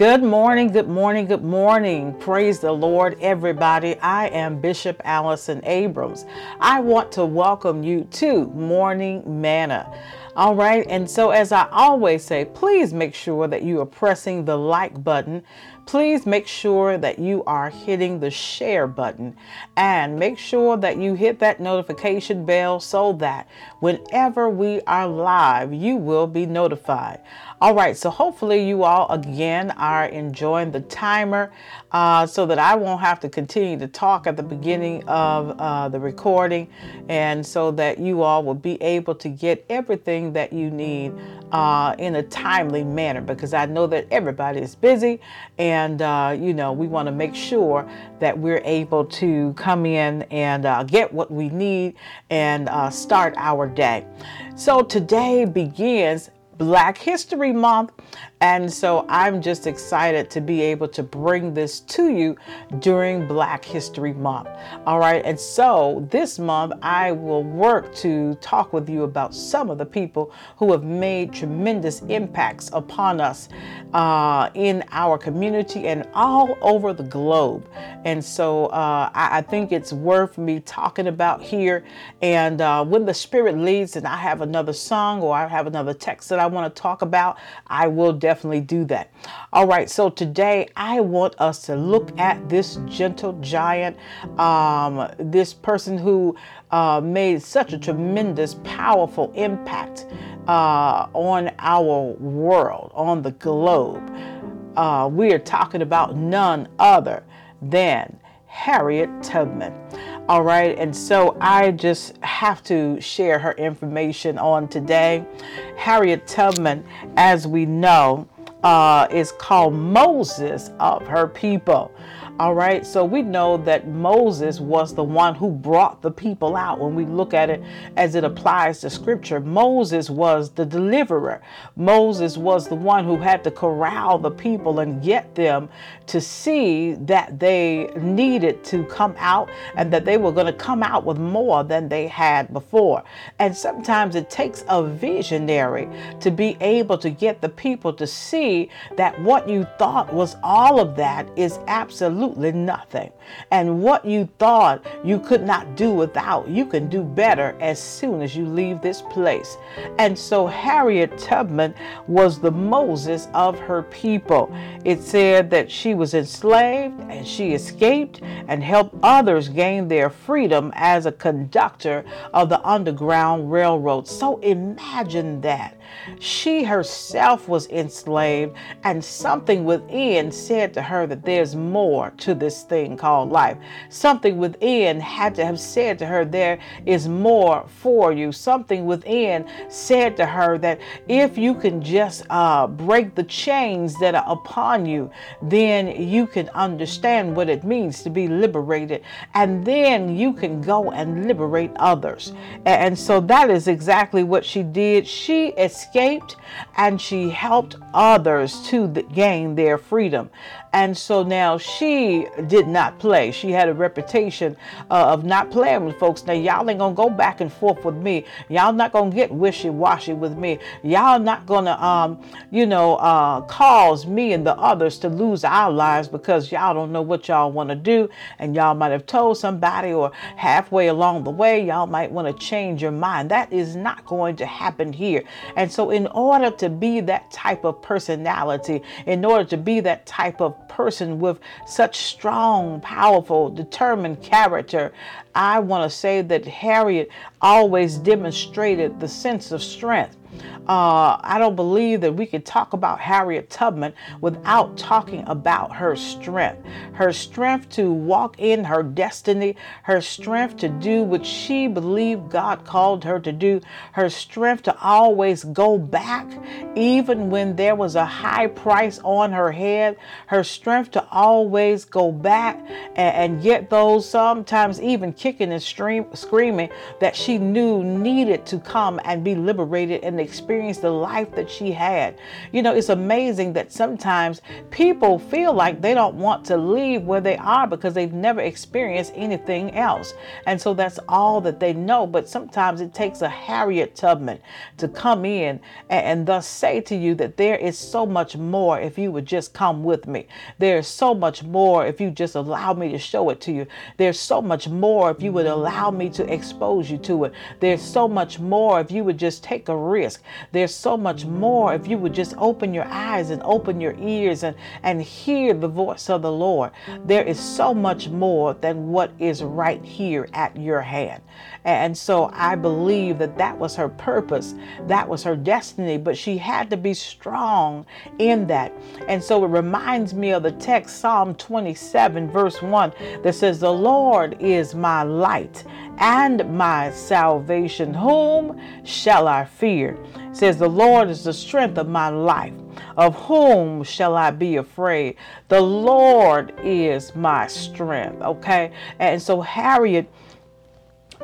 Good morning, good morning, good morning. Praise the Lord, everybody. I am Bishop Allison Abrams. I want to welcome you to Morning Manna. All right, and so as I always say, please make sure that you are pressing the like button please make sure that you are hitting the share button and make sure that you hit that notification bell so that whenever we are live, you will be notified. All right, so hopefully you all again are enjoying the timer uh, so that I won't have to continue to talk at the beginning of uh, the recording and so that you all will be able to get everything that you need uh, in a timely manner because I know that everybody is busy and, uh, you know, we want to make sure that we're able to come in and uh, get what we need and uh, start our day. So today begins Black History Month. And so I'm just excited to be able to bring this to you during Black History Month. All right. And so this month, I will work to talk with you about some of the people who have made tremendous impacts upon us uh, in our community and all over the globe. And so uh, I, I, think it's worth me talking about here. And uh, when the Spirit leads and I have another song or I have another text that I want to talk about, I will definitely definitely do that. All right, so today I want us to look at this gentle giant, um, this person who uh, made such a tremendous, powerful impact uh, on our world, on the globe. Uh, we are talking about none other than Harriet Tubman. All right, and so I just have to share her information on today. Harriet Tubman, as we know, uh, is called Moses of her people. All right, so we know that Moses was the one who brought the people out. When we look at it as it applies to scripture, Moses was the deliverer. Moses was the one who had to corral the people and get them to see that they needed to come out and that they were going to come out with more than they had before. And sometimes it takes a visionary to be able to get the people to see that what you thought was all of that is absolutely absolutely nothing. And what you thought you could not do without, you can do better as soon as you leave this place. And so Harriet Tubman was the Moses of her people. It said that she was enslaved and she escaped and helped others gain their freedom as a conductor of the Underground Railroad. So imagine that. She herself was enslaved, and something within said to her that there's more to this thing called life. Something within had to have said to her, There is more for you. Something within said to her that if you can just uh, break the chains that are upon you, then you can understand what it means to be liberated. And then you can go and liberate others. And so that is exactly what she did. She escaped and she helped others to gain their freedom. And so now she did not play. She had a reputation uh, of not playing with folks. Now, y'all ain't gonna go back and forth with me. Y'all not gonna get wishy washy with me. Y'all not gonna, um, you know, uh, cause me and the others to lose our lives because y'all don't know what y'all wanna do. And y'all might have told somebody, or halfway along the way, y'all might wanna change your mind. That is not going to happen here. And so, in order to be that type of personality, in order to be that type of person with such strong, powerful, determined character, I want to say that Harriet always demonstrated the sense of strength uh, I don't believe that we could talk about Harriet Tubman without talking about her strength. Her strength to walk in her destiny, her strength to do what she believed God called her to do, her strength to always go back, even when there was a high price on her head, her strength to always go back and, and get those sometimes even kicking and stream, screaming that she knew needed to come and be liberated and experience the life that she had. You know, it's amazing that sometimes people feel like they don't want to leave where they are because they've never experienced anything else. And so that's all that they know. But sometimes it takes a Harriet Tubman to come in and, and thus say to you that there is so much more if you would just come with me. There's so much more if you just allow me to show it to you. There's so much more if you would allow me to expose you to it. There's so much more if you would just take a risk. There's so much more if you would just open your eyes and open your ears and, and hear the voice of the Lord. There is so much more than what is right here at your hand. And so I believe that that was her purpose, that was her destiny, but she had to be strong in that. And so it reminds me of the text, Psalm 27, verse 1, that says, The Lord is my light and my salvation. Whom shall I fear? Says, The Lord is the strength of my life. Of whom shall I be afraid? The Lord is my strength. Okay. And so Harriet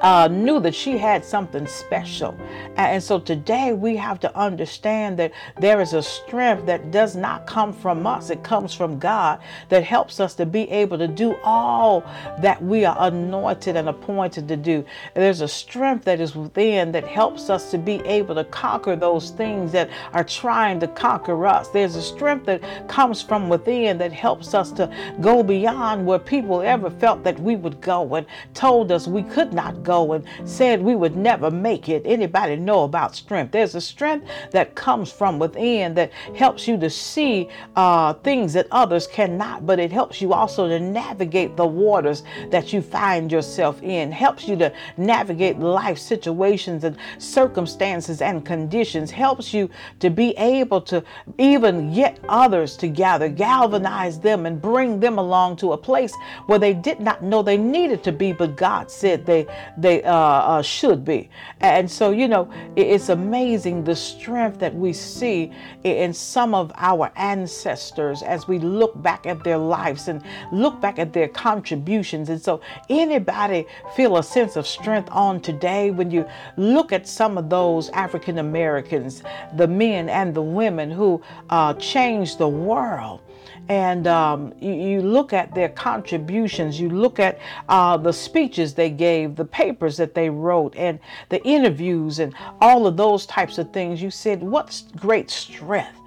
uh, knew that she had something special. And so today we have to understand that there is a strength that does not come from us, it comes from God that helps us to be able to do all that we are anointed and appointed to do. There's a strength that is within that helps us to be able to conquer those things that are trying to conquer us. There's a strength that comes from within that helps us to go beyond where people ever felt that we would go and told us we could not go and said we would never make it. Anybody know about strength? There's a strength that comes from within that helps you to see uh, things that others cannot, but it helps you also to navigate the waters that you find yourself in, helps you to navigate life situations and circumstances and conditions, helps you to be able to even get others together, galvanize them, and bring them along to a place where they did not know they needed to be, but God said they they uh, uh, should be. And so, you know, it's amazing the strength that we see in some of our ancestors as we look back at their lives and look back at their contributions. And so, anybody feel a sense of strength on today when you look at some of those African Americans, the men and the women who uh, changed the world? and um, you, you, look at their contributions, you look at uh, the speeches they gave, the papers that they wrote, and the interviews, and all of those types of things, you said, What great strength!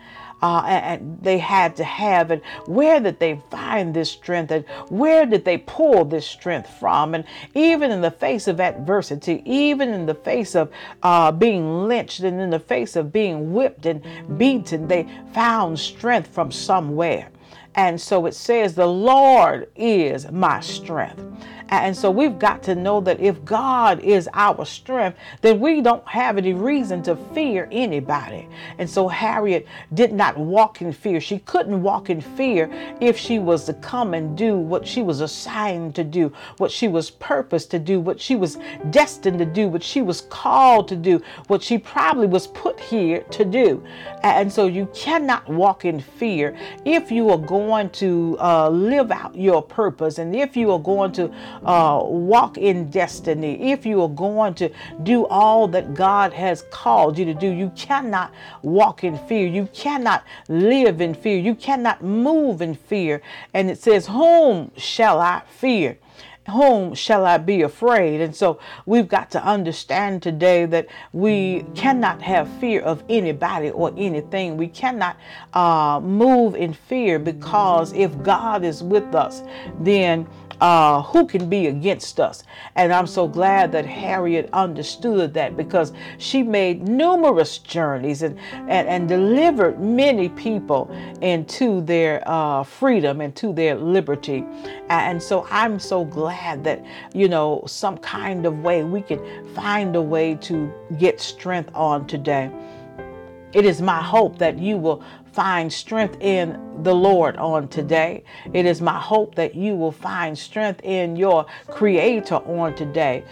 Uh, and they had to have, and where did they find this strength, and where did they pull this strength from? And even in the face of adversity, even in the face of uh, being lynched, and in the face of being whipped and beaten, they found strength from somewhere. And so it says, The Lord is my strength. And so we've got to know that if God is our strength, then we don't have any reason to fear anybody. And so Harriet did not walk in fear. She couldn't walk in fear if she was to come and do what she was assigned to do, what she was purposed to do, what she was destined to do, what she was called to do, what she probably was put here to do. And so you cannot walk in fear if you are going to uh, live out your purpose and if you are going to uh, walk in destiny, if you are going to do all that God has called you to do, you cannot walk in fear. You cannot live in fear. You cannot move in fear. And it says, Whom shall I fear? whom shall I be afraid? And so we've got to understand today that we cannot have fear of anybody or anything. We cannot uh, move in fear because if God is with us, then uh, who can be against us? And I'm so glad that Harriet understood that because she made numerous journeys and, and, and delivered many people into their uh, freedom and to their liberty. And so I'm so glad that, you know, some kind of way we can find a way to get strength on today. It is my hope that you will find strength in the Lord on today. It is my hope that you will find strength in your Creator on today,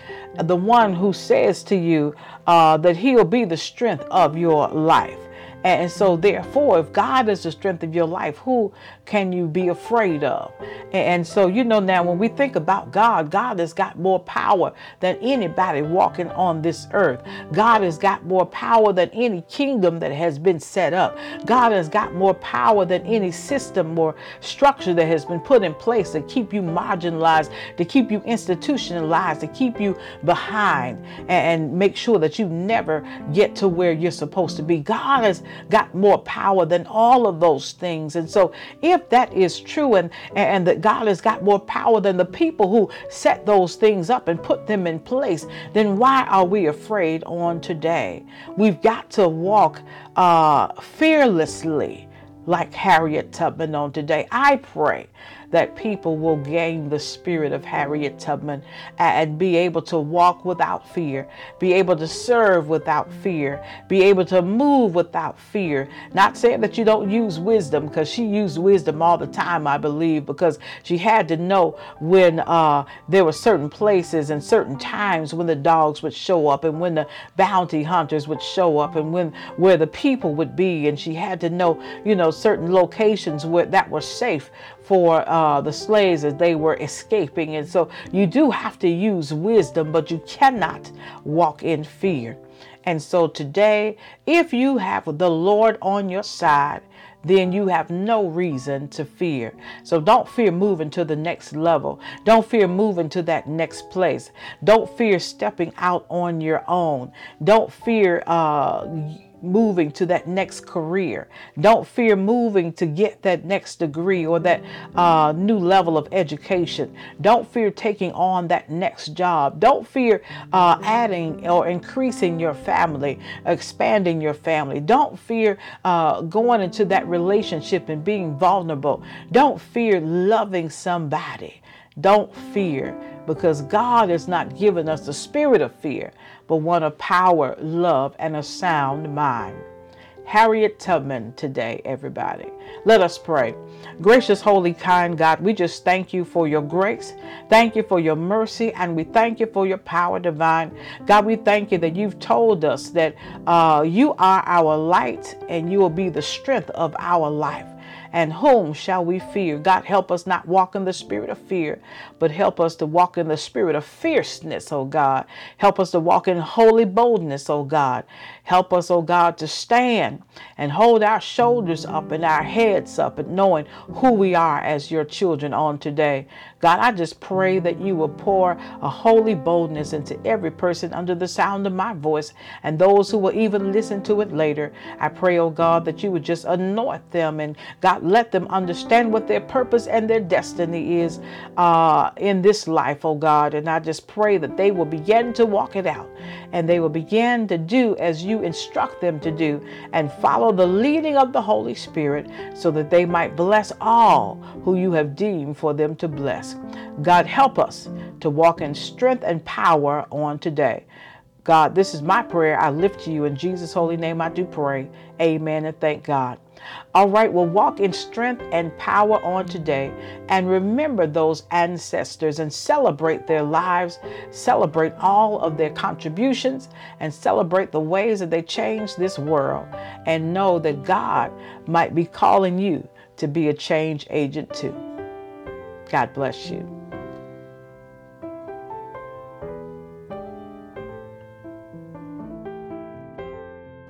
the one who says to you uh, that He'll be the strength of your life. And so, therefore, if God is the strength of your life, who can you be afraid of? And so, you know, now when we think about God, God has got more power than anybody walking on this earth. God has got more power than any kingdom that has been set up. God has got more power than any system or structure that has been put in place to keep you marginalized, to keep you institutionalized, to keep you behind, and make sure that you never get to where you're supposed to be. God has got more power than all of those things. And so, if that is true, and, and that God has got more power than the people who set those things up and put them in place, then why are we afraid on today? We've got to walk uh, fearlessly like Harriet Tubman on today. I pray that people will gain the spirit of Harriet Tubman and be able to walk without fear, be able to serve without fear, be able to move without fear. Not saying that you don't use wisdom, because she used wisdom all the time, I believe, because she had to know when uh, there were certain places and certain times when the dogs would show up and when the bounty hunters would show up and when where the people would be. And she had to know, you know, certain locations where that were safe for uh, the slaves as they were escaping. And so you do have to use wisdom, but you cannot walk in fear. And so today, if you have the Lord on your side, then you have no reason to fear. So don't fear moving to the next level. Don't fear moving to that next place. Don't fear stepping out on your own. Don't fear uh, moving to that next career. Don't fear moving to get that next degree or that uh, new level of education. Don't fear taking on that next job. Don't fear uh, adding or increasing your family, expanding your family. Don't fear uh, going into that relationship and being vulnerable. Don't fear loving somebody. Don't fear because God has not given us the spirit of fear, but one of power, love, and a sound mind. Harriet Tubman today, everybody. Let us pray. Gracious, holy, kind God, we just thank you for your grace. Thank you for your mercy, and we thank you for your power divine. God, we thank you that you've told us that uh, you are our light and you will be the strength of our life. And whom shall we fear? God, help us not walk in the spirit of fear, but help us to walk in the spirit of fierceness, oh God. Help us to walk in holy boldness, oh God. Help us, oh God, to stand and hold our shoulders up and our heads up and knowing who we are as your children on today. God, I just pray that you will pour a holy boldness into every person under the sound of my voice and those who will even listen to it later. I pray, oh God, that you would just anoint them and God, let them understand what their purpose and their destiny is uh, in this life, oh God. And I just pray that they will begin to walk it out and they will begin to do as you instruct them to do and follow the leading of the Holy Spirit so that they might bless all who you have deemed for them to bless. God, help us to walk in strength and power on today. God, this is my prayer. I lift you in Jesus' holy name. I do pray. Amen and thank God. All right, we'll walk in strength and power on today and remember those ancestors and celebrate their lives, celebrate all of their contributions, and celebrate the ways that they changed this world. And know that God might be calling you to be a change agent too. God bless you.